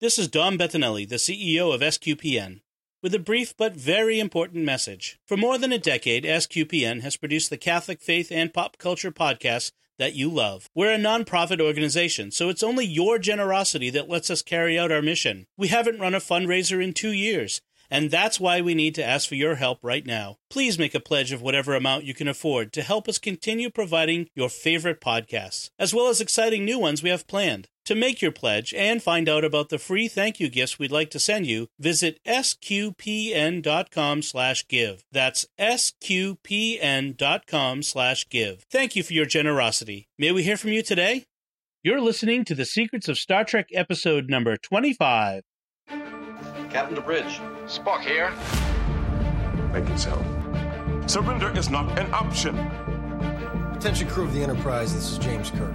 This is Dom Bettinelli, the CEO of SQPN, with a brief but very important message. For more than a decade, SQPN has produced the Catholic faith and pop culture podcasts that you love. We're a nonprofit organization, so it's only your generosity that lets us carry out our mission. We haven't run a fundraiser in two years, and that's why we need to ask for your help right now. Please make a pledge of whatever amount you can afford to help us continue providing your favorite podcasts, as well as exciting new ones we have planned. To make your pledge and find out about the free thank you gifts we'd like to send you, visit sqpn.com slash give. That's sqpn.com slash give. Thank you for your generosity. May we hear from you today? You're listening to The Secrets of Star Trek episode number 25. Captain to bridge. Spock here. Make it so. Surrender is not an option. Attention crew of the Enterprise, this is James Kirk.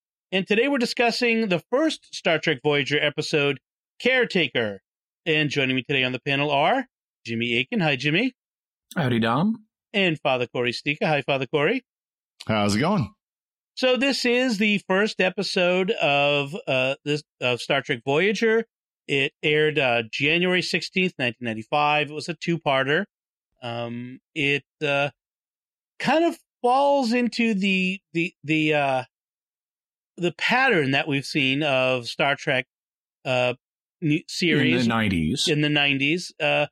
And today we're discussing the first Star Trek Voyager episode, Caretaker. And joining me today on the panel are Jimmy Akin. Hi, Jimmy. Howdy, Dom. And Father Cory Sticha. Hi, Father Cory. How's it going? So this is the first episode of uh, this of Star Trek Voyager. It aired uh, January 16th, 1995. It was a two parter. Um, it uh, kind of falls into the the the uh, the pattern that we've seen of Star Trek uh, series in the 90s. In the 90s, uh,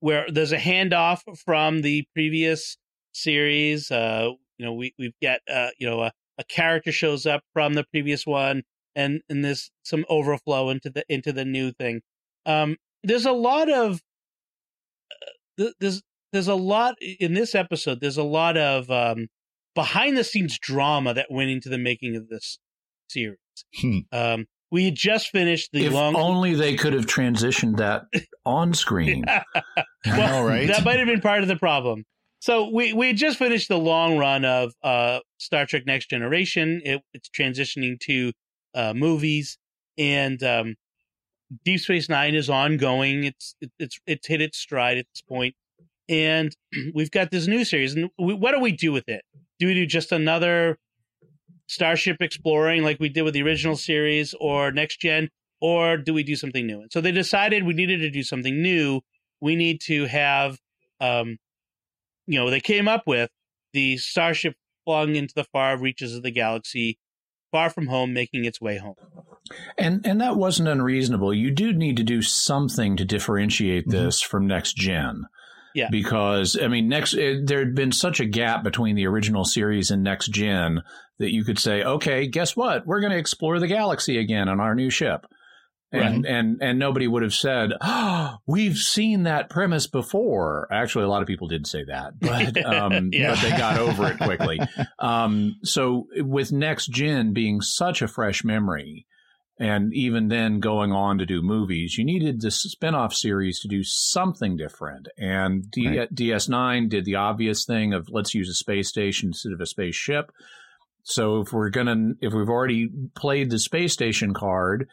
where there's a handoff from the previous series. Uh, you know, we we've got uh, you know a, a character shows up from the previous one and and there's some overflow into the into the new thing. Um, there's a lot of uh, there's there's a lot in this episode. There's a lot of um, behind the scenes drama that went into the making of this series. Hmm. Um, we had just finished the if long. only they could have transitioned that on screen. well, All right. that might have been part of the problem. So we we had just finished the long run of uh, Star Trek Next Generation. It, it's transitioning to uh, movies, and um, Deep Space Nine is ongoing. It's it, it's it's hit its stride at this point, and we've got this new series. And we, what do we do with it? Do we do just another Starship exploring like we did with the original series, or Next Gen, or do we do something new? And so they decided we needed to do something new. We need to have, um, you know, they came up with the Starship flung into the far reaches of the galaxy far from home, making its way home. And and that wasn't unreasonable. You do need to do something to differentiate this mm-hmm. from next gen. Yeah. Because I mean, next it, there had been such a gap between the original series and next gen that you could say, okay, guess what? We're going to explore the galaxy again on our new ship. And, right. and and nobody would have said, oh, "We've seen that premise before." Actually, a lot of people did say that, but um, yeah. but they got over it quickly. Um, so, with next gen being such a fresh memory, and even then going on to do movies, you needed this spinoff series to do something different. And D- right. DS9 did the obvious thing of let's use a space station instead of a spaceship. So if we're gonna, if we've already played the space station card,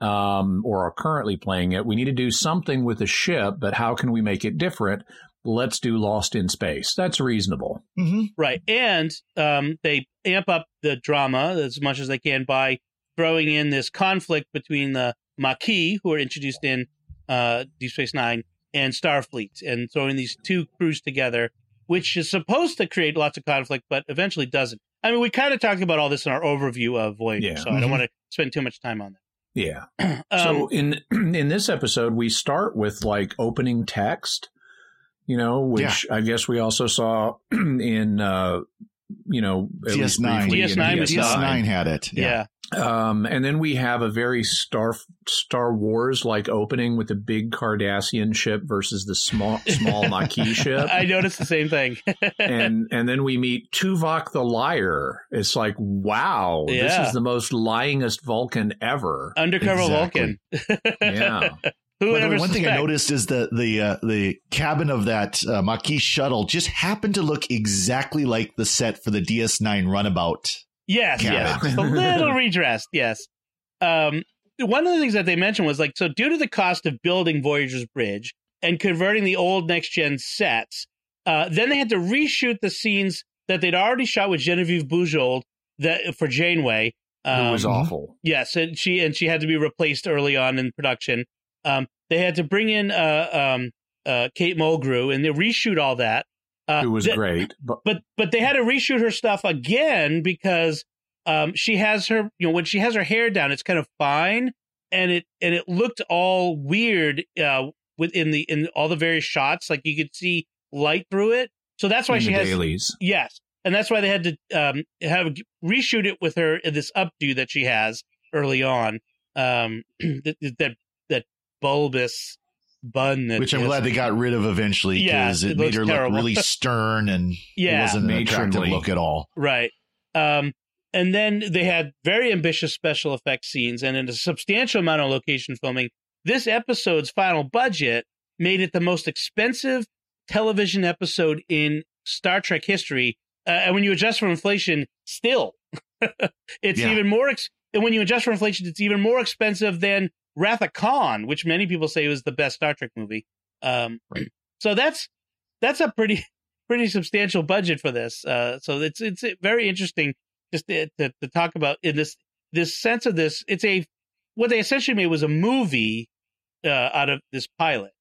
um, or are currently playing it, we need to do something with the ship, but how can we make it different? Let's do Lost in Space. That's reasonable. Mm-hmm. Right. And um, they amp up the drama as much as they can by throwing in this conflict between the Maquis, who are introduced in uh, Deep Space Nine, and Starfleet, and throwing these two crews together, which is supposed to create lots of conflict, but eventually doesn't. I mean, we kind of talked about all this in our overview of Voyager, yeah. so mm-hmm. I don't want to spend too much time on that. Yeah. um, so in in this episode, we start with like opening text, you know, which yeah. I guess we also saw in uh, you know, at DS9. briefly in DS9 was DS9 had it. yeah. Um, and then we have a very Star Star Wars like opening with the big Cardassian ship versus the small small Maquis ship. I noticed the same thing. and and then we meet Tuvok the liar. It's like, wow, this is the most lyingest Vulcan ever. Undercover Exactly. Vulcan. Yeah. Who By would the way, ever one thing I noticed is the the uh, the cabin of that uh, Maquis shuttle just happened to look exactly like the set for the DS9 runabout. Yes, Cabin. yes. A little redressed, yes. Um, one of the things that they mentioned was like, so due to the cost of building Voyager's bridge and converting the old next gen sets, uh, then they had to reshoot the scenes that they'd already shot with Genevieve Bujold that for Janeway. it was Um, awful. Yes, and she and she had to be replaced early on in production. Um, they had to bring in uh, um, uh, Kate Mulgrew and they reshoot all that. Uh, It was th- great. But but but they had to reshoot her stuff again because um, she has her you know when she has her hair down it's kind of fine and it and it looked all weird uh, within the in all the various shots like you could see light through it so that's why in she has dailies. yes and that's why they had to um, have reshoot it with her in this updo that she has early on um, that that bulbous bun that Which I'm glad they got rid of eventually Yeah, because it it, made her terrible. look really stern and it wasn't an attractive Matronly. look at all. Right. Um, and then they had very ambitious special effects scenes and in a substantial amount of location filming. This episode's final budget made it the most expensive television episode in Star Trek history. Uh, and when you adjust for inflation, still, it's Yeah. even more. Ex- and when you adjust for inflation, it's even more expensive than Wrath of Khan, which many people say was the best Star Trek movie. Um, So that's that's a pretty pretty substantial budget for this. Uh, so it's it's very interesting just to, to, to talk about in this this sense of this. It's a what they essentially made was a movie uh, out of this pilot,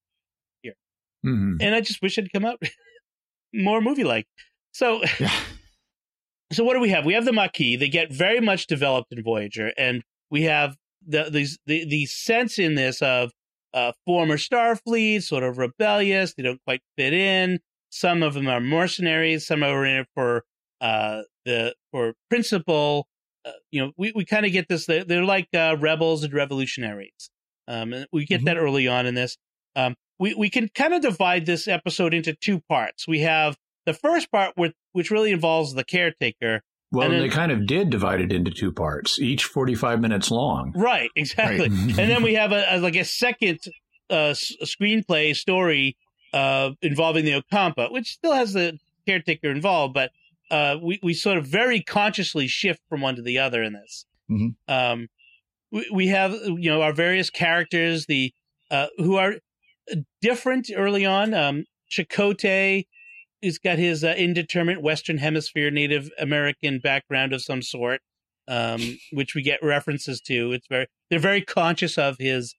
Mhm. and I just wish it'd come out more movie like. So Yeah. so what do we have? We have the Maquis. They get very much developed in Voyager, and we have the these the the sense in this of uh, former Starfleet, sort of rebellious. They don't quite fit in. Some of them are mercenaries. Some are in it for uh, the for principle. Uh, you know, we, we kind of get this. They're, they're like uh, rebels and revolutionaries. Um, and we get that early on in this. Um, we we can kind of divide this episode into two parts. We have the first part, which which really involves the caretaker. Well, And then- they kind of did divide it into two parts, each 45 minutes long. Right, exactly. and then we have a, a like a second uh, s- screenplay story uh, involving the Ocampa, which still has the caretaker involved, but uh, we we sort of very consciously shift from one to the other in this. Mhm. Um, we, we have you know our various characters, the uh, who are different early on. Um, Chakotay, who's got his uh, indeterminate Western Hemisphere Native American background of some sort, um, which we get references to. It's very they're very conscious of his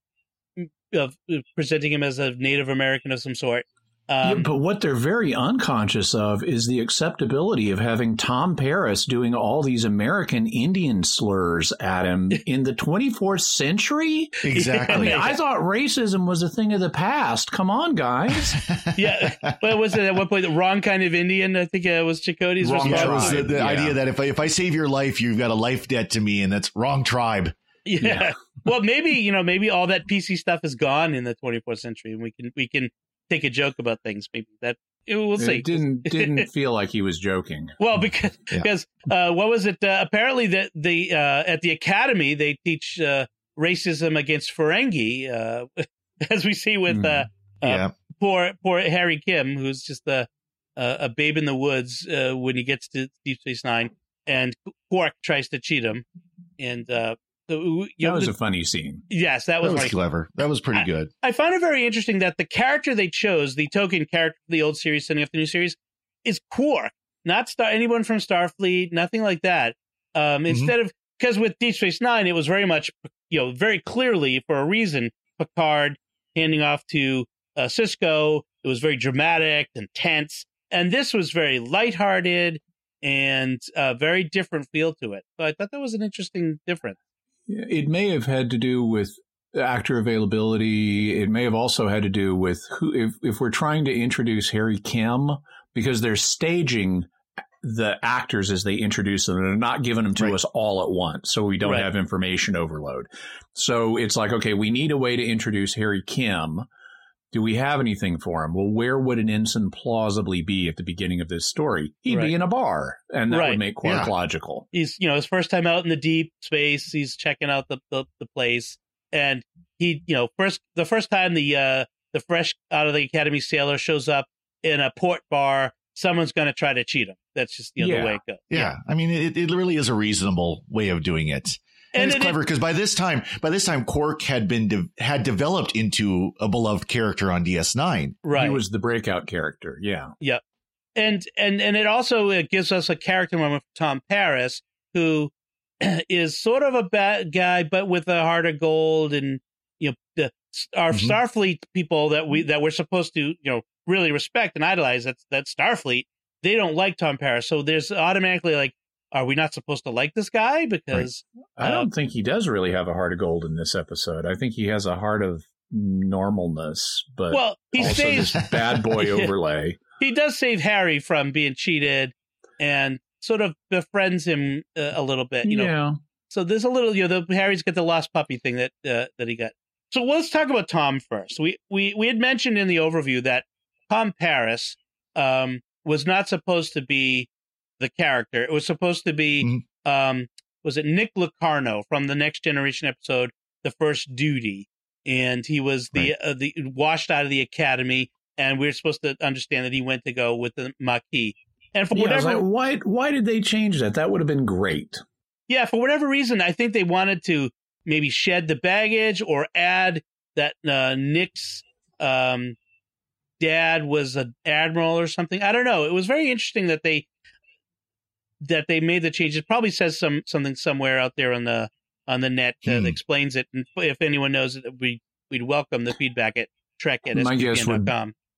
of presenting him as a Native American of some sort. Yeah, Um, but what they're very unconscious of is the acceptability of having Tom Paris doing all these American Indian slurs at him in the 24th century. Exactly. I Exactly. mean, I thought racism was a thing of the past. Come on, guys. yeah, but was it at one point the wrong kind of Indian? I think it was Chakotay's Wrong response. Yeah, was the, the yeah. idea that if I, if I save your life, you've got a life debt to me, and that's wrong tribe. Yeah. Yeah. well, maybe you know, maybe all that PC stuff is gone in the 24th century, and we can we can take a joke about things. Maybe that we'll see. It didn't didn't feel like he was joking. Well, because Yeah. because uh, what was it? Uh, apparently, that the uh, at the academy they teach uh, racism against Ferengi, uh, as we see with uh, uh, yeah, poor poor Harry Kim, who's just a a, babe in the woods uh, when he gets to Deep Space Nine, and Quark tries to cheat him, and so you That know, was the- a funny scene. yes, that that was, was like clever. That was pretty good. I found it very interesting that the character they chose, the token character the old series, setting up the new series, is Quark, not Star anyone from Starfleet, nothing like that. Um, Instead of because with Deep Space Nine, it was very much you know very clearly for a reason Picard handing off to uh, Sisko. It was very dramatic and tense, and this was very lighthearted and uh, very different feel to it. So I thought that was an interesting difference. It may have had to do with actor availability. It may have also had to do with who, if, if we're trying to introduce Harry Kim, because they're staging the actors as they introduce them and are not giving them to Right. us all at once, so we don't Right. have information overload. So it's like, okay, we need a way to introduce Harry Kim. Do we have anything for him? Well, where would an ensign plausibly be at the beginning of this story? He'd Right. be in a bar, and that Right. would make Quark Yeah. logical. he's you know his first time out in the deep space he's checking out the the, the place and he you know first the first time the uh the fresh out of the academy sailor shows up in a port bar someone's going to try to cheat him that's just you know Yeah. the way it goes Yeah. I mean, it, it really is a reasonable way of doing it. And, And it's clever because by this time, by this time, Quark had been de- had developed into a beloved character on DS9. right He was the breakout character. Yeah. yeah, and and and it also it gives us a character moment for Tom Paris, who is sort of a bad guy, but with a heart of gold, and you know the our Mhm. Starfleet people that we that we're supposed to you know really respect and idolize. That's that Starfleet. They don't like Tom Paris, so there's automatically like, are we not supposed to like this guy because I don't think he does really have a heart of gold in this episode. I think he has a heart of normalness, but well he also saves this bad boy Yeah. overlay. he does save Harry from being cheated and sort of befriends him uh, a little bit. You know, yeah. So there's a little, you know, the Harry's got the lost puppy thing that uh, that he got. So let's talk about Tom first. We we we had mentioned in the overview that Tom Paris um, was not supposed to be the character. It was supposed to be Mhm. um, was it Nick Locarno from the Next Generation episode, The First Duty, and he was the uh, the washed out of the academy, and we are supposed to understand that he went to go with the Maquis. And for Yeah, whatever like, why? Why did they change that? That would have been great. yeah, for whatever reason, I think they wanted to maybe shed the baggage or add that uh, Nick's um, dad was an admiral or something. I don't know. It was very interesting that they that they made the change. It probably says some something somewhere out there on the on the net that Hmm. explains it. And if anyone knows it, we we'd welcome the feedback at Trek at My guess would-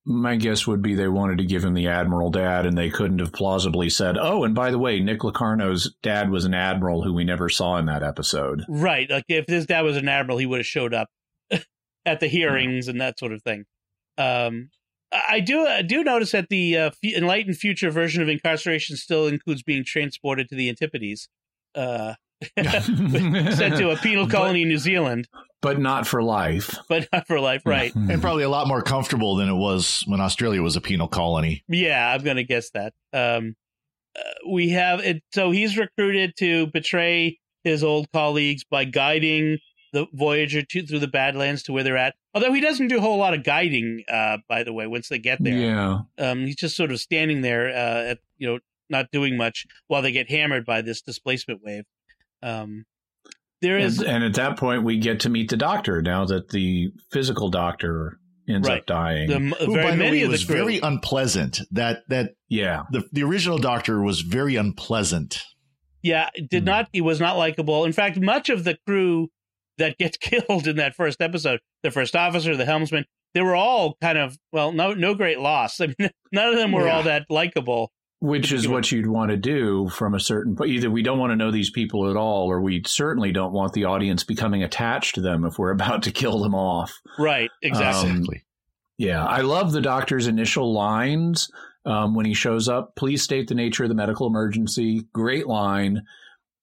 My guess would be they wanted to give him the admiral dad, and they couldn't have plausibly said, "Oh, and by the way, Nick Locarno's dad was an admiral who we never saw in that episode." Right. Like if his dad was an admiral, he would have showed up at the hearings and that sort of thing. Um, I do I do notice that the uh, f- enlightened future version of incarceration still includes being transported to the Antipodes, uh, sent to a penal colony in New Zealand, but not for life. but not for life. Right. And probably a lot more comfortable than it was when Australia was a penal colony. Yeah, I'm going to guess that. Um, uh, we have it. So he's recruited to betray his old colleagues by guiding the Voyager to, through the Badlands to where they're at. Although he doesn't do a whole lot of guiding, uh, by the way, once they get there. Yeah. Um, he's just sort of standing there, uh, at, you know, not doing much while they get hammered by this displacement wave. Um, there is, And, and at that point, we get to meet the doctor now that the physical doctor ends Right. up dying. the, Who, very by the way, of the was very unpleasant. That that yeah. the the original Doctor was very unpleasant. Yeah, it did Hmm. not. He was not likable. In fact, much of the crew that gets killed in that first episode, the first officer, the helmsman, they were all kind of well, no, no great loss. I mean, none of them were Yeah. all that likable. Which is what you'd want to do from a certain point. Either we don't want to know these people at all, or we certainly don't want the audience becoming attached to them if we're about to kill them off. Right? Exactly. Um, Yeah, I love the doctor's initial lines um, when he shows up. Please state the nature of the medical emergency. Great line.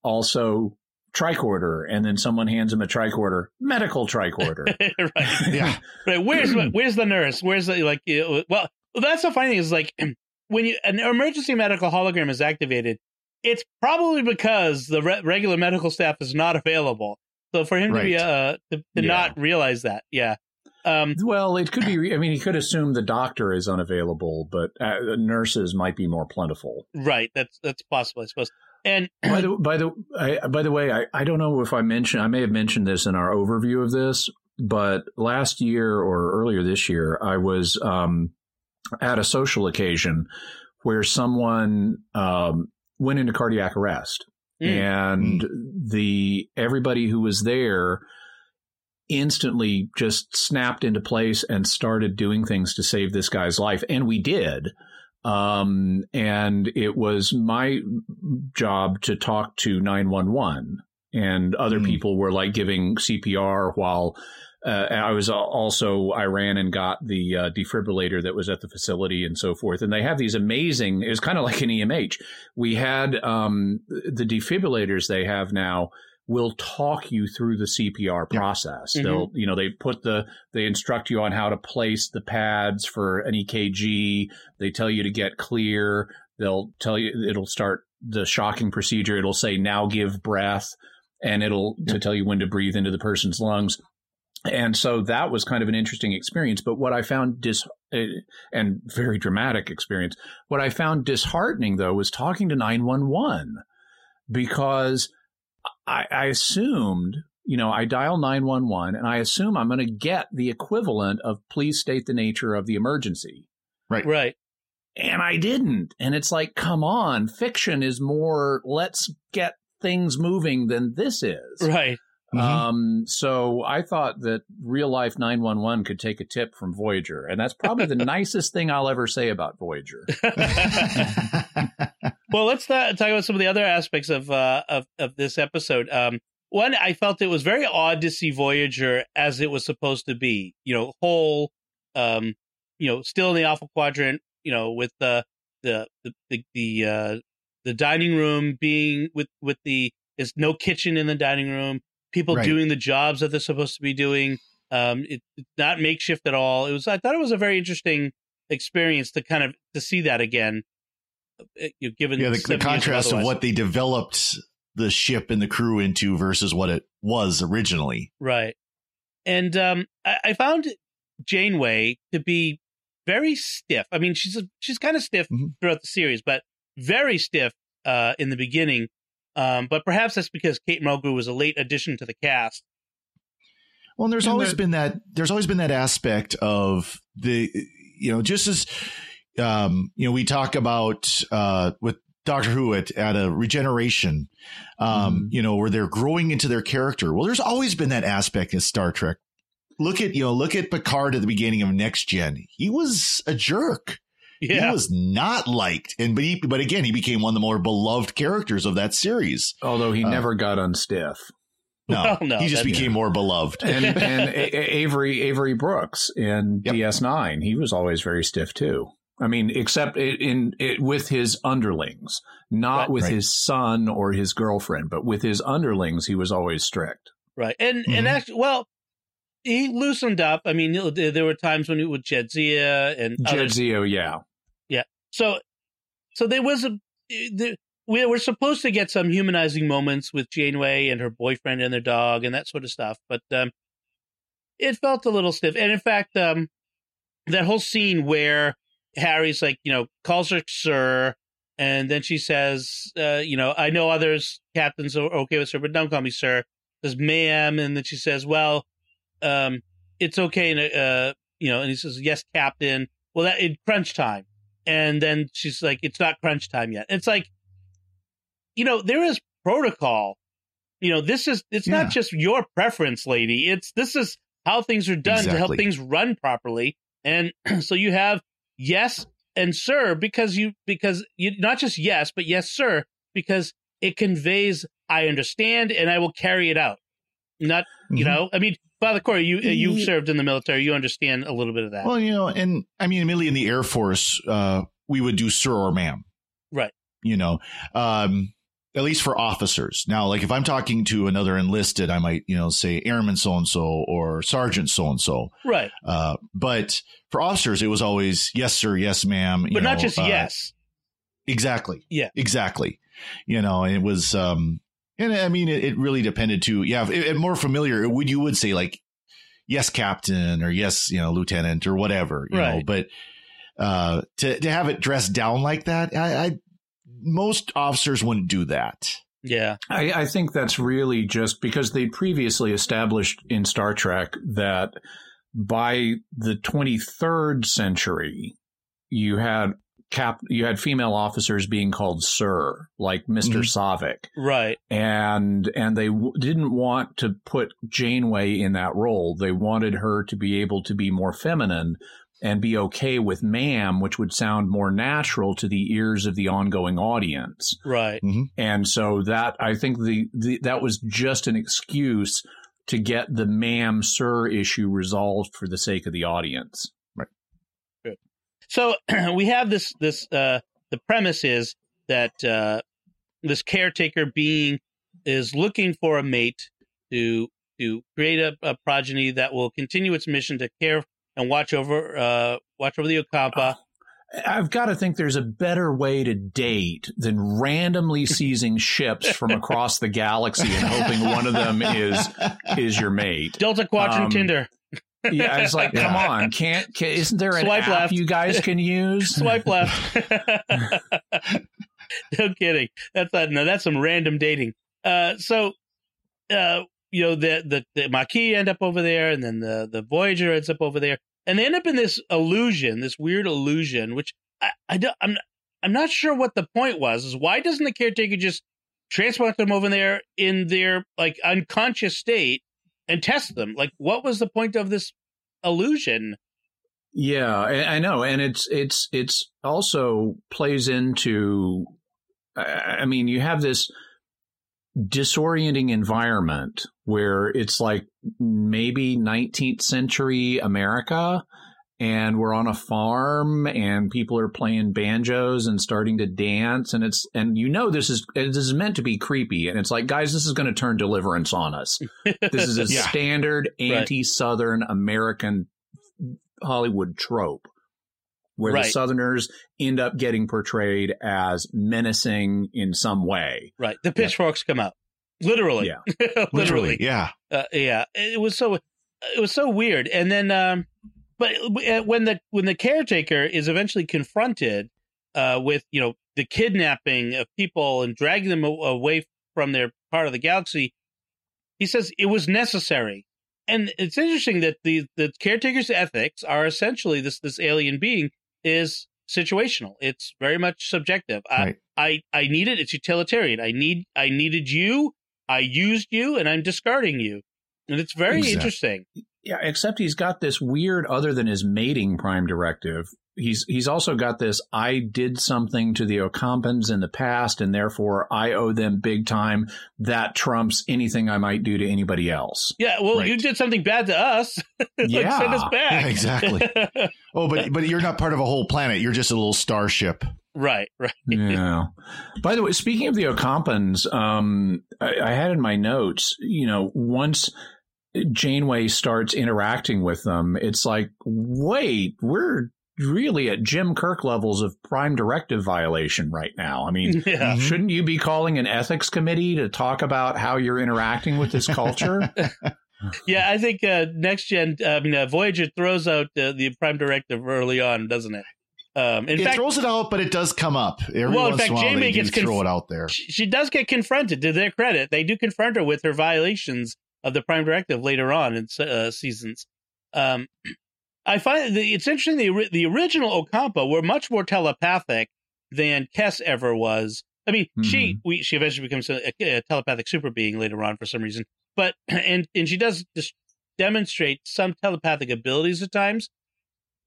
Also, tricorder, and then someone hands him a tricorder. Medical tricorder. right. yeah. Right. Where's where's the nurse? Where's the like? Well, that's the funny thing is like when you an emergency medical hologram is activated, it's probably because the re- regular medical staff is not available. So for him to be uh to, to Yeah. not realize that, yeah. Um, well, it could be. I mean, he could assume the doctor is unavailable, but uh, nurses might be more plentiful. right. That's that's possible, I suppose. And by the by the I, by the way, I, I don't know if I mentioned I may have mentioned this in our overview of this, but last year or earlier this year, I was um, at a social occasion where someone um, went into cardiac arrest, Mm. and the everybody who was there instantly just snapped into place and started doing things to save this guy's life, and we did. Um, and it was my job to talk to 911 and other Hmm. people were like giving CPR while uh, I was also I ran and got the uh, defibrillator that was at the facility and so forth. And they have these amazing. It was kind of like an EMH. We had um, the defibrillators they have now will talk you through the CPR process. Mhm. They'll you know they put the they instruct you on how to place the pads for an EKG. They tell you to get clear. They'll tell you it'll start the shocking procedure. It'll say now give breath and it'll to tell you when to breathe into the person's lungs. And so that was kind of an interesting experience. But what I found dis uh, and very dramatic experience. What I found disheartening though was talking to 911 because I, I assumed, you know, I dial 911 and I assume I'm going to get the equivalent of please state the nature of the emergency. Right. Right. And I didn't. And it's like, come on, fiction is more let's get things moving than this is. Right. Mhm. Um, so I thought that real life 911 could take a tip from Voyager. And that's probably the nicest thing I'll ever say about Voyager. well, let's not talk about some of the other aspects of uh, of of this episode. Um, one, I felt it was very odd to see Voyager as it was supposed to be. You know, whole, um, you know, still in the Alpha Quadrant. You know, with the the the the the, uh, the dining room being with with the there's no kitchen in the dining room. People Right. doing the jobs that they're supposed to be doing. Um, it, it's not makeshift at all. It was. I thought it was a very interesting experience to kind of to see that again. uh, You given yeah, the, the contrast of what they developed the ship and the crew into versus what it was originally. Right. And um, I, I found Janeway to be very stiff. I mean, she's a, she's kind of stiff Mhm. throughout the series, but very stiff uh, in the beginning. Um, but perhaps that's because Kate Mulgrew was a late addition to the cast. Well, and there's And always the- been that there's always been that aspect of the you know just as um, you know we talk about uh, with Doctor Who at, at a regeneration, um, Mhm. you know where they're growing into their character. Well, there's always been that aspect in Star Trek. Look at you know look at Picard at the beginning of Next Gen. He was a jerk. Yeah. He was not liked, and but he, but again he became one of the more beloved characters of that series. Although he Uh, never got unstiff. No, Well, no, he just that- became more beloved. And, and A- A- Avery Avery Brooks in Yep. DS9, he was always very stiff too. I mean, except i- in, it with his underlings, not Right. with Right. his son or his girlfriend, but with his underlings, he was always strict. Right. And Mhm. and actually, well, he loosened up. I mean, there were times when he with Jadzia and. Jadzia, yeah, So, so there was a there, we were supposed to get some humanizing moments with Janeway and her boyfriend and their dog and that sort of stuff, but um, it felt a little stiff. And in fact, um, that whole scene where Harry's like, you know, calls her sir, and then she says, uh, you know, I know others captains are okay with sir, but don't call me sir. Says ma'am, and then she says, well, um, it's okay, and, uh, you know, and he says, yes, captain. Well, that in crunch time and then she's like, "It's not crunch time yet." It's like, you know, there is protocol. You know, this is it's Yeah. not just your preference, lady. It's this is how things are done to help things run properly. And so you have yes and sir because you because you not just yes, but yes sir because it conveys I understand and I will carry it out. Not you Mhm. know, I mean, Father Cory, you you served in the military, you understand a little bit of that, Well, you know, and I mean, immediately in the Air Force, uh, we would do sir or ma'am. Right. You know, um, at least for officers. Now, like if I'm talking to another enlisted, I might, you know, say airman so and so or sergeant so and so. right? Uh, but for officers, it was always yes, sir, yes, ma'am. But not just uh, yes. Exactly. Yeah. Exactly. You know, and it was, um, and I mean, it, it really depended too. Yeah. It, it more familiar. Would you would say like, yes, captain or yes, you know, lieutenant or whatever, you know, Right. but, uh, to, to have it dressed down like that, I, I, most officers wouldn't do that. Yeah. I, I think that's really just because they previously established in Star Trek that by the 23rd century, you had cap, you had female officers being called sir, like mister Mhm. Saavik, Right. and and they w- didn't want to put Janeway in that role. They wanted her to be able to be more feminine and be okay with ma'am, which would sound more natural to the ears of the ongoing audience. Right. And so that I think the, the that was just an excuse to get the ma'am sir issue resolved for the sake of the audience. So we have this this uh the premise is that uh this caretaker being is looking for a mate to to create a, a progeny that will continue its mission to care and watch over uh watch over the Ocampa. I've got to think there's a better way to date than randomly seizing ships from across the galaxy and hoping one of them is is your mate. Delta Quadrant Um, Tinder. Yeah, I was like, come on, can't, can, isn't there an Swipe app left. you guys can use? Swipe left. no kidding. That's not, no, that's some random dating. Uh, so, uh, you know, the, the, the Maquis end up over there and then the, the Voyager ends up over there and they end up in this illusion, this weird illusion, which I, I don't, I'm, I'm not sure what the point was. Is why doesn't the caretaker just transport them over there in their like unconscious state and test them? Like, what was the point of this illusion? Yeah, I know, and it's it's it's also plays into. I mean, you have this disorienting environment where it's like maybe 19th century America, and we're on a farm, and people are playing banjos and starting to dance, and it's and you know this is this is meant to be creepy, and it's like, guys, this is going to turn Deliverance on us. This is a Yeah. standard anti-Southern American Hollywood trope where the Southerners end up getting portrayed as menacing in some way. Right. The pitchforks come out. Literally. Yeah. Literally. Literally, yeah. Uh, yeah. It was so it was so weird. And then um but uh, when the when the caretaker is eventually confronted uh with, you know, the kidnapping of people and dragging them away from their part of the galaxy, he says it was necessary. And it's interesting that the the caretaker's ethics are essentially this this alien being is situational. It's very much subjective. I, I I need it. It's utilitarian. I need I needed you. I used you, and I'm discarding you. And it's very Exactly. interesting. Yeah, except he's got this weird other than his mating prime directive. He's he's also got this I did something to the Ocampans in the past and therefore I owe them big time. That trumps anything I might do to anybody else. Yeah. Well, Right. you did something bad to us. like, Yeah. send us back. Yeah, exactly. Oh, but but you're not part of a whole planet. You're just a little starship. right. Right. yeah. By the way, speaking of the Ocampans, um, I, I had in my notes, you know, once Janeway starts interacting with them, it's like, wait, we're really at Jim Kirk levels of prime directive violation right now. I mean, Yeah. Mhm. shouldn't you be calling an ethics committee to talk about how you're interacting with this culture? Yeah. I think uh, next gen. I mean, uh, Voyager throws out uh, the Prime Directive early on, doesn't it? Um, in it fact, throws it out, but it does come up every Well, in once fact, in a while. Janeway gets conf- throw it out there. she, she does get confronted. To their credit, they do confront her with her violations of the Prime Directive later on in uh, seasons. Um, I find the, it's interesting. The the original Ocampa were much more telepathic than Kes ever was. I mean, she we she eventually becomes a, a telepathic super being later on for some reason, but and and she does just demonstrate some telepathic abilities at times.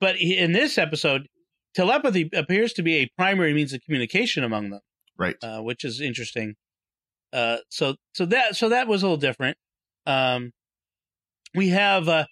But in this episode, telepathy appears to be a primary means of communication among them Right. uh, which is interesting. Uh, so so that so that was a little different. Um, we have uh,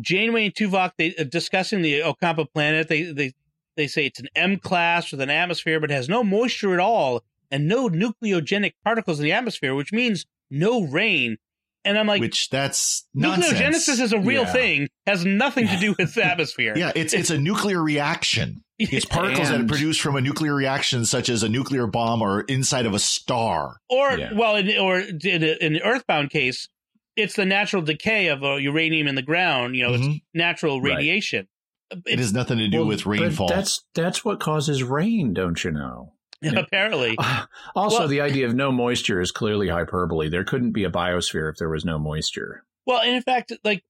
Janeway and Tuvok they uh, discussing the Ocampa planet. They they they say it's an M class with an atmosphere, but has no moisture at all and no nucleogenic particles in the atmosphere, which means no rain. And I'm like, Which that's nonsense. nucleogenesis is a real Yeah. thing, has nothing to do with the atmosphere. Yeah, it's it's a nuclear reaction. It's particles that are produced from a nuclear reaction, such as a nuclear bomb or inside of a star. Or Yeah. well, in, or in, a- in the Earthbound case, it's the natural decay of uh, uranium in the ground. You know, it's Mhm. natural Right. radiation. It has nothing to do Well, with but rainfall. That's that's what causes rain, don't you know? apparently. Also, Well- the idea of no moisture is clearly hyperbole. There couldn't be a biosphere if there was no moisture. Well, and in fact, like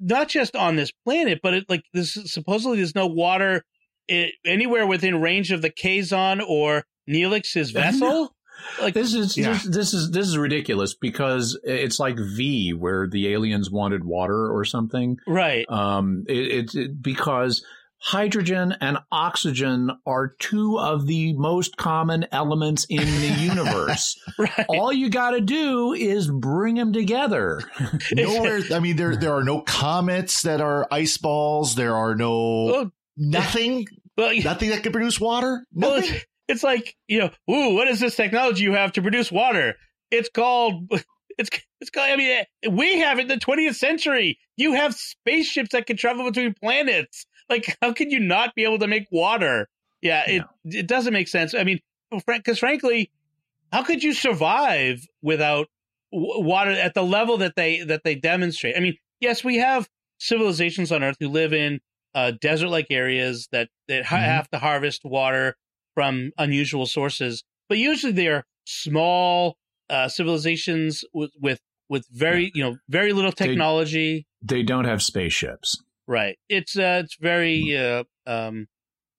not just on this planet, but it, like this supposedly there's no water i anywhere within range of the Kazon or Neelix's vessel. Like This is Yeah. this, this is this is ridiculous because it's like V, where the aliens wanted water or something. right, Um, it, it's it, because hydrogen and oxygen are two of the most common elements in the universe. right. All you got to do is bring them together. Nowhere. I mean, there there are no comets that are ice balls. There are no Well, nothing. well, Nothing that can produce water. Nothing. it's, it's like you know, ooh, what is this technology you have to produce water? It's called. It's it's called. I mean, we have it in the 20th century. You have spaceships that can travel between planets. Like, how could you not be able to make water? Yeah, it it doesn't make sense. I mean, because frankly, how could you survive without water at the level that they that they demonstrate? I mean, yes, we have civilizations on Earth who live in uh, desert-like areas that that ha- Mhm. have to harvest water from unusual sources, but usually they are small uh, civilizations with with with very you know very little technology. they don't have spaceships. Right. It's uh it's very uh um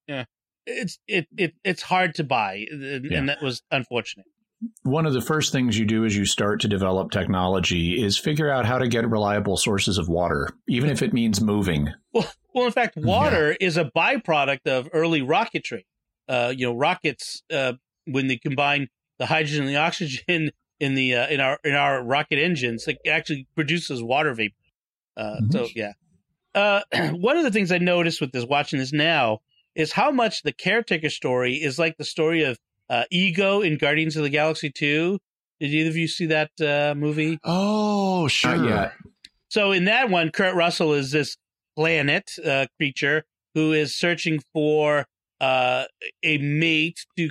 yeah. It's it, it it's hard to buy and, Yeah. and that was unfortunate. One of the first things you do as you start to develop technology is figure out how to get reliable sources of water, even if it means moving. Well well in fact water is a byproduct of early rocketry. Uh you know rockets uh when they combine the hydrogen and the oxygen in the uh, in our in our rocket engines it actually produces water vapor. Uh Mhm. so yeah. Uh one of the things I noticed with this watching this now is how much the caretaker story is like the story of uh, Ego in Guardians of the Galaxy 2. Did either of you see that uh, movie? Oh, sure. Not yet. So in that one, Kurt Russell is this planet uh, creature who is searching for uh, a mate to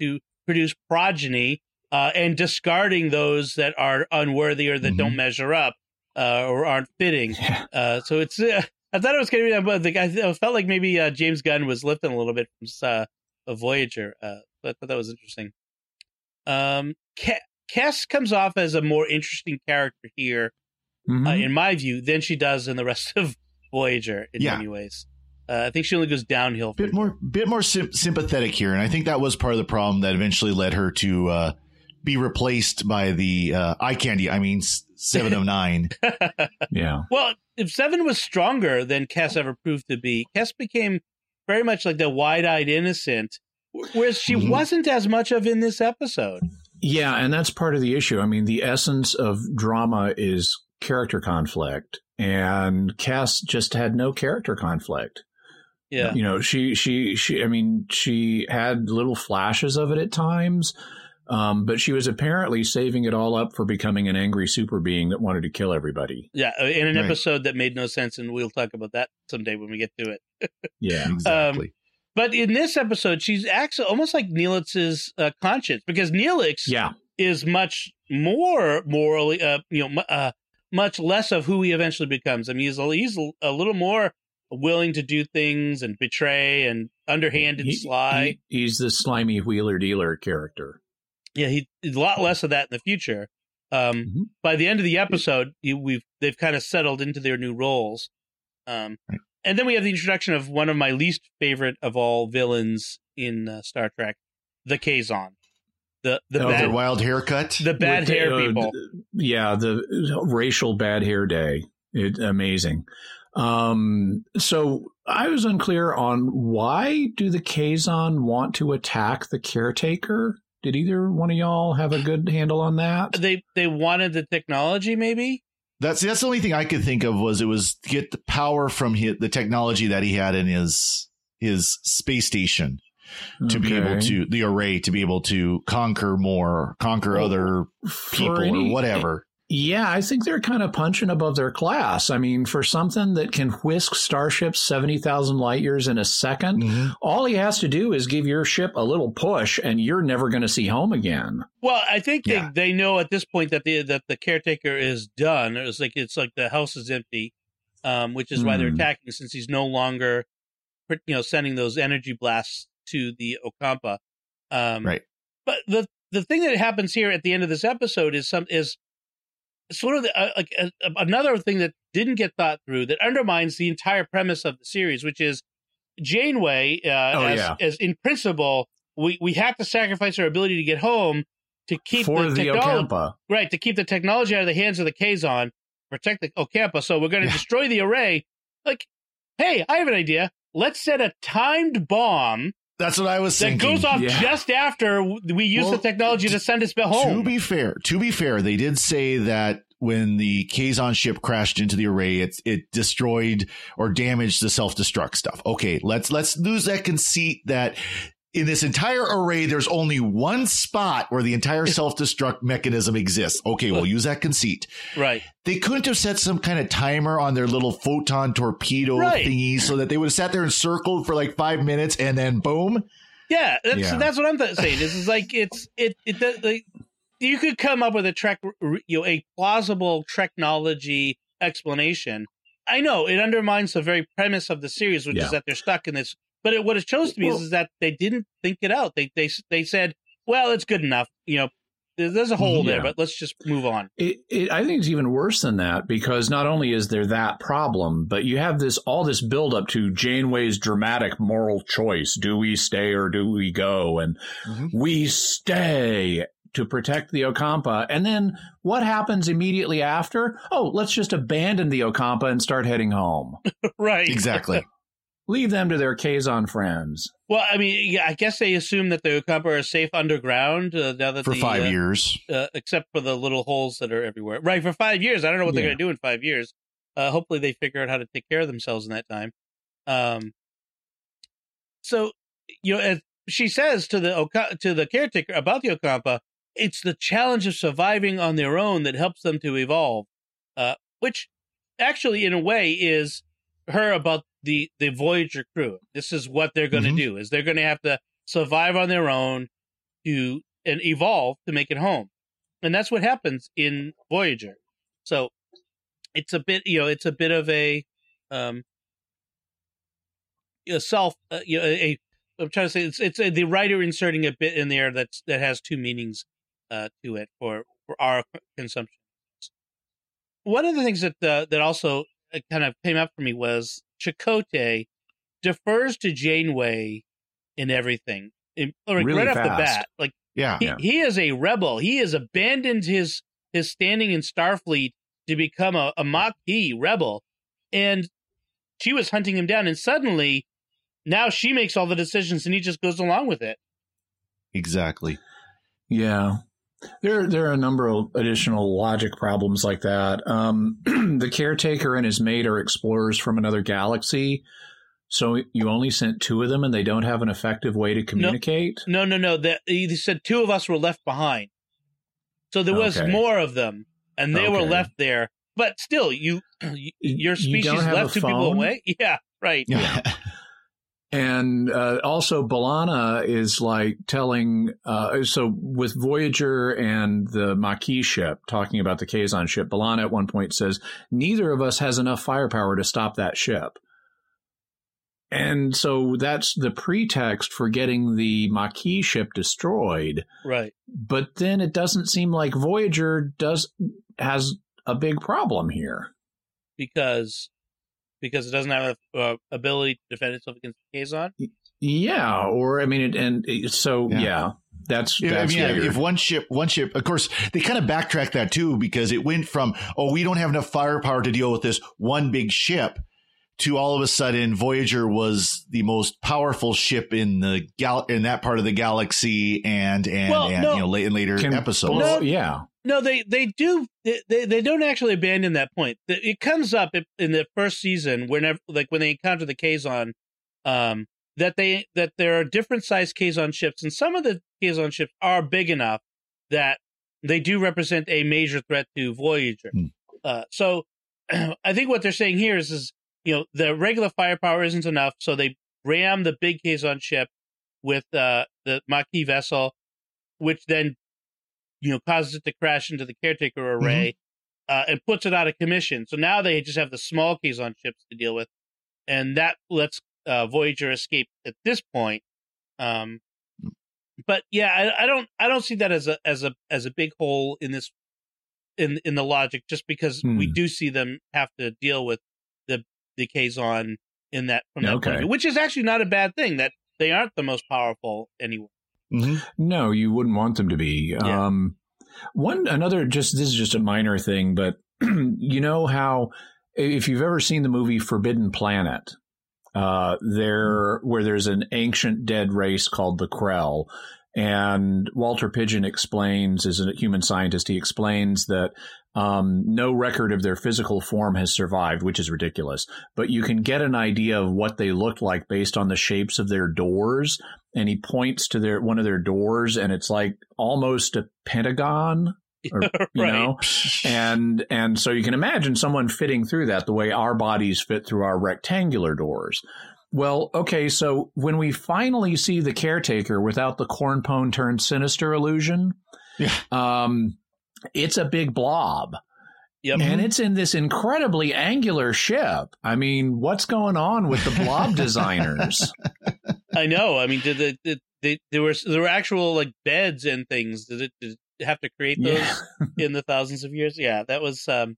to produce progeny uh, and discarding those that are unworthy or that Mhm. don't measure up uh, or aren't fitting. Uh, so it's uh, I thought it was going to be, but the guy I felt like maybe uh, James Gunn was lifting a little bit from uh, a Voyager. Uh, so I thought that was interesting. Um, Kes comes off as a more interesting character here Mhm. uh, in my view, than she does in the rest of Voyager in Yeah. many ways. Uh, I think she only goes downhill. From bit more bit more sym- sympathetic here and i think that was part of the problem that eventually led her to uh, be replaced by the uh, eye candy i mean s- 709 yeah. Well, if Seven was stronger than Kes ever proved to be, Kes became very much like the wide-eyed innocent, wh- whereas she Mhm. wasn't as much of in this episode. Yeah, and that's part of the issue. I mean, the essence of drama is character conflict, and Kes just had no character conflict. Yeah, You know, she she she. I mean, she had little flashes of it at times, um, but she was apparently saving it all up for becoming an angry super being that wanted to kill everybody. yeah, uh, in an Right. episode that made no sense, and we'll talk about that someday when we get to it. Yeah, exactly But in this episode, she's actually almost like Neelix's uh, conscience because Neelix yeah, is much more morally, uh, you know, uh, much less of who he eventually becomes. I mean, he's a, he's a little more willing to do things and betray and underhanded, He- sly. he- he's the slimy wheeler dealer character. yeah, he a lot less of that in the future. Um, Mhm. By the end of the episode, you, we've they've kind of settled into their new roles. Um, Right. And then we have the introduction of one of my least favorite of all villains in uh, Star Trek, the Kazon, the the Oh, their bad wild haircut the bad With the, hair uh, people. yeah, the racial bad hair day. It, amazing. Um, so I was unclear on why do the Kazon want to attack the caretaker? Did either one of y'all have a good handle on that? They they wanted the technology, maybe. that's that's the only thing i could think of was it was get the power from his, the technology that he had in his his space station to be able to the array to be able to conquer more conquer Well, other people any- or whatever Yeah, I think they're kind of punching above their class. I mean, for something that can whisk starships 70,000 light years in a 2nd Mhm. all he has to do is give your ship a little push and you're never going to see home again. Well, I think Yeah. they, they know at this point that the that the caretaker is done. It's like it's like the house is empty, um, which is why they're Hmm. attacking since he's no longer, you know, sending those energy blasts to the Ocampa. Um, Right. But the the thing that happens here at the end of this episode is some is sort of the, uh, like uh, another thing that didn't get thought through that undermines the entire premise of the series, which is Janeway, uh, Oh, as, yeah. as in principle, we, we have to sacrifice our ability to get home to keep for the, the technology right to keep the technology out of the hands of the Kazon, protect the Ocampa. So we're going to Yeah. destroy the array. Like, hey, I have an idea. let's set a timed bomb That's what I was saying. that goes off Yeah. just after we use Well, the technology to send us back To be fair, to be fair, they did say that when the Kazon ship crashed into the array, it it destroyed or damaged the self destruct stuff. Okay, let's let's lose that conceit that in this entire array, there's only one spot where the entire self destruct mechanism exists. Okay, we'll use that conceit. right. They couldn't have set some kind of timer on their little photon torpedo Right. thingy so that they would have sat there and circled for like five minutes and then boom. Yeah, that's Yeah. that's what I'm th- saying. This is like it's it it does- like you could come up with a trek you know a plausible technology explanation. I know it undermines the very premise of the series, which Yeah. is that they're stuck in this. But it, what it shows to me Well- is, is that they didn't think it out. They they they said, "Well, it's good enough." You know, there's, there's a hole there, but let's just move on. It, it, I think it's even worse than that because not only is there that problem, but you have this all this build up to Janeway's dramatic moral choice: do we stay or do we go? And Mhm. we stay to protect the Ocampa. And then what happens immediately after? Oh, let's just abandon the Ocampa and start heading home. right? Exactly. Leave them to their Kazon friends. Well, I mean, yeah, I guess they assume that the Ocampa are safe underground uh, now that For the, five uh, years. uh, except for the little holes that are everywhere. Right, for five years. I don't know what they're Yeah. going to do in five years. Uh, hopefully, they figure out how to take care of themselves in that time. Um, so, you know, as she says to the Oka- to the caretaker about the Ocampa, it's the challenge of surviving on their own that helps them to evolve. Uh, which actually, in a way, is her about the the Voyager crew. This is what they're going to Mhm. do: is they're going to have to survive on their own to and evolve to make it home, and that's what happens in Voyager. So it's a bit, you know, it's a bit of a um, a self, uh, you know, a, a. I'm trying to say it's it's a, the writer inserting a bit in there that's that has two meanings uh, to it for for our consumption. One of the things that uh, that also uh, kind of came up for me was Chakotay defers to Janeway in everything, in, like Really right off the bat. Like Yeah. he, Yeah. he is a rebel. He has abandoned his his standing in Starfleet to become a, a Maquis rebel, and she was hunting him down. And suddenly, now she makes all the decisions, and he just goes along with it. Exactly. Yeah. There, there are a number of additional logic problems like that. Um, the caretaker and his mate are explorers from another galaxy, so you only sent two of them, and they don't have an effective way to communicate. No, no, no. That he said two of us were left behind, so there was Okay. more of them, and they were left there. But still, you, you your species don't left two people away. Yeah, right. Yeah. And uh, also, B'Elanna is like telling. Uh, so, with Voyager and the Maquis ship talking about the Kazon ship, B'Elanna at one point says, Neither of us has enough firepower to stop that ship. And so that's the pretext for getting the Maquis ship destroyed. Right. But then it doesn't seem like Voyager does has a big problem here. because because it doesn't have a uh, ability to defend itself against Kazon. Yeah, or I mean, it, and it, so Yeah. yeah, that's Yeah, I mean, yeah, if one ship, one ship, of course, they kind of backtrack that too because it went from, oh, we don't have enough firepower to deal with this one big ship to all of a sudden Voyager was the most powerful ship in the gal in that part of the galaxy and, and, Well, and, no. you know, late in later Can- episodes. No. yeah, No, they they do they, they don't actually abandon that point. It comes up in the first season whenever like when they encounter the Kazon, um, that they that there are different sized Kazon ships, and some of the Kazon ships are big enough that they do represent a major threat to Voyager. Hmm. Uh, so I think what they're saying here is is you know the regular firepower isn't enough, so they ram the big Kazon ship with uh, the Maquis vessel, which then you know causes it to crash into the caretaker array uh, and puts it out of commission. So now they just have the small Kazon ships to deal with, and that lets uh, Voyager escape at this point. Um, but yeah, I, I don't I don't see that as a as a as a big hole in this in in the logic, just because we Hmm. do see them have to deal with the the Kazon in that from that point Okay. of view, which is actually not a bad thing. That they aren't the most powerful anyway. Mhm. no, you wouldn't want them to be. Yeah. Um, one another just this is just a minor thing, but you know how if you've ever seen the movie Forbidden Planet, uh, there where there's an ancient dead race called the Krell. And Walter Pidgeon explains, as a human scientist, he explains that um, no record of their physical form has survived, which is ridiculous. But you can get an idea of what they looked like based on the shapes of their doors. And he points to their one of their doors, and it's like almost a pentagon, or, you Right. know. And and so you can imagine someone fitting through that the way our bodies fit through our rectangular doors. Well, okay, so when we finally see the caretaker without the cornpone turned sinister illusion, Yeah. um, it's a big blob. Yep. And it's in this incredibly angular ship. I mean, what's going on with the blob designers? I know. I mean, did the, did they, there were there were actual like beds and things. Did it, did it have to create those Yeah. in the thousands of years? Yeah, that was. um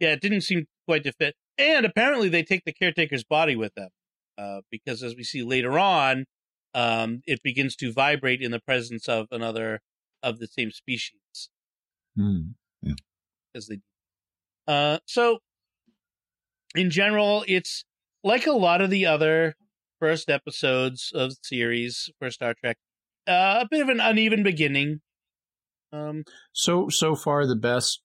Yeah, it didn't seem quite to fit. And apparently, they take the caretaker's body with them, uh, because as we see later on, um, it begins to vibrate in the presence of another of the same species. Hmm. as they uh so in general it's like a lot of the other first episodes of the series for star trek uh, a bit of an uneven beginning um So so far, the best.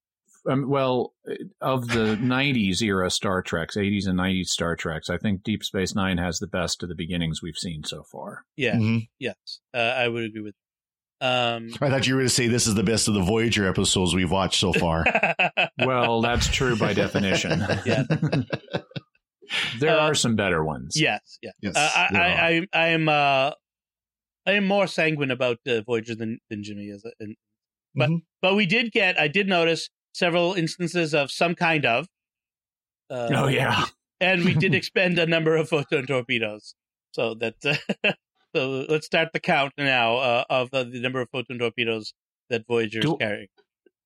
Um, well, of the '90s era Star Treks, '80s and '90s Star Treks, I think Deep Space Nine has the best of the beginnings we've seen so far. yeah Mhm. yes uh, i would agree with um I thought you were going to say this is the best of the Voyager episodes we've watched so far. Well, that's true by definition. Yeah. There Uh, are some better ones. yes yes yes, uh, I, there are. I, I i am uh i am more sanguine about uh, voyager than than jimmy is and but Mhm. but we did get i did notice several instances of some kind of uh, Oh yeah. and we did expend a number of photon torpedoes. So that uh, so let's start the count now uh, of uh, the number of photon torpedoes that Voyager is Do- carrying.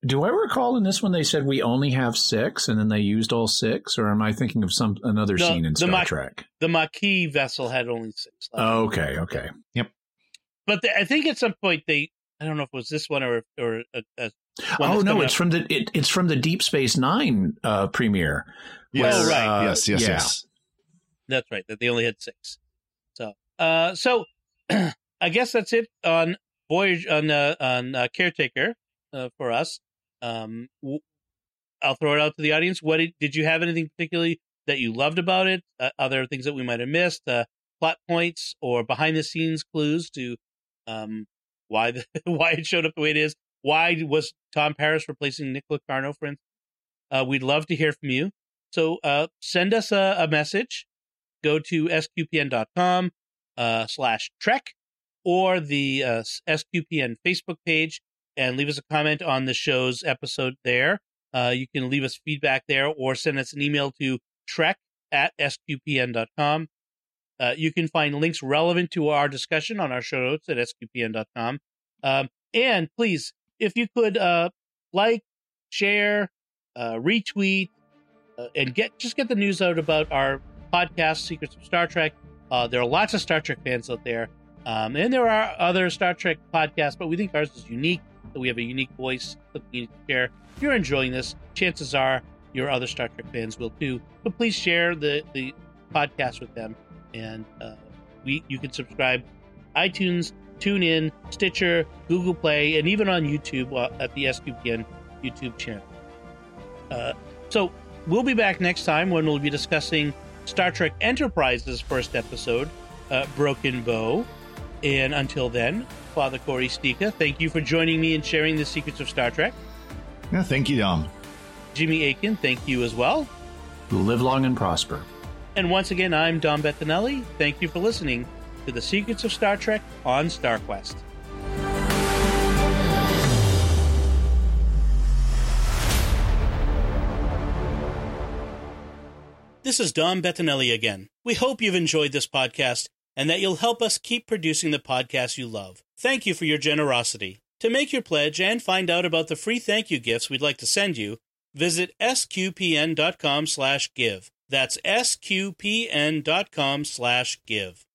Do I recall in this one they said we only have six, and then they used all six, or am I thinking of some another No, scene in the Star Mach- Trek? The Maquis vessel had only six. left. Okay, okay. Yep. But the, I think at some point they I don't know if it was this one or or a, a one Oh no, it's up. from the it, it's from the Deep Space Nine uh, premiere. yes, Oh, right. uh, yes, yes, yeah. yes. That's right. That they only had six. So, uh, so I guess that's it on Voyage on uh, on uh, Caretaker uh, for us. Um, I'll throw it out to the audience. What did, did you have anything particularly that you loved about it? Uh, other things that we might have missed, uh, plot points or behind the scenes clues to um, why the why it showed up the way it is. Why was Tom Paris replacing Nick Locarno, for instance? Uh, we'd love to hear from you. So uh, send us a, a message go to sqpn.com uh, slash trek or the uh, sqpn facebook page and leave us a comment on the show's episode there uh, you can leave us feedback there or send us an email to trek at sqpn.com uh, you can find links relevant to our discussion on our show notes at sqpn.com um, and please if you could uh, like share uh, retweet uh, and get just get the news out about our podcast, Secrets of Star Trek. Uh, there are lots of Star Trek fans out there, um, and there are other Star Trek podcasts, but we think ours is unique. That we have a unique voice that we need to share. If you're enjoying this, chances are your other Star Trek fans will too. But please share the the podcast with them, and uh, we you can subscribe iTunes, TuneIn, Stitcher, Google Play, and even on YouTube uh, at the SQPN YouTube channel. Uh, so we'll be back next time when we'll be discussing Star Trek Enterprise's first episode, uh, Broken Bow. And until then, Father Cory Sticha, thank you for joining me and sharing the secrets of Star Trek. Yeah, thank you, Dom. Jimmy Akin, thank you as well. Live long and prosper. And once again, I'm Dom Bettinelli. Thank you for listening to the Secrets of Star Trek on StarQuest. This is Dom Bettinelli again. We hope you've enjoyed this podcast and that you'll help us keep producing the podcast you love. Thank you for your generosity. To make your pledge and find out about the free thank you gifts we'd like to send you, visit sqpn.com slash give. That's sqpn.com slash give.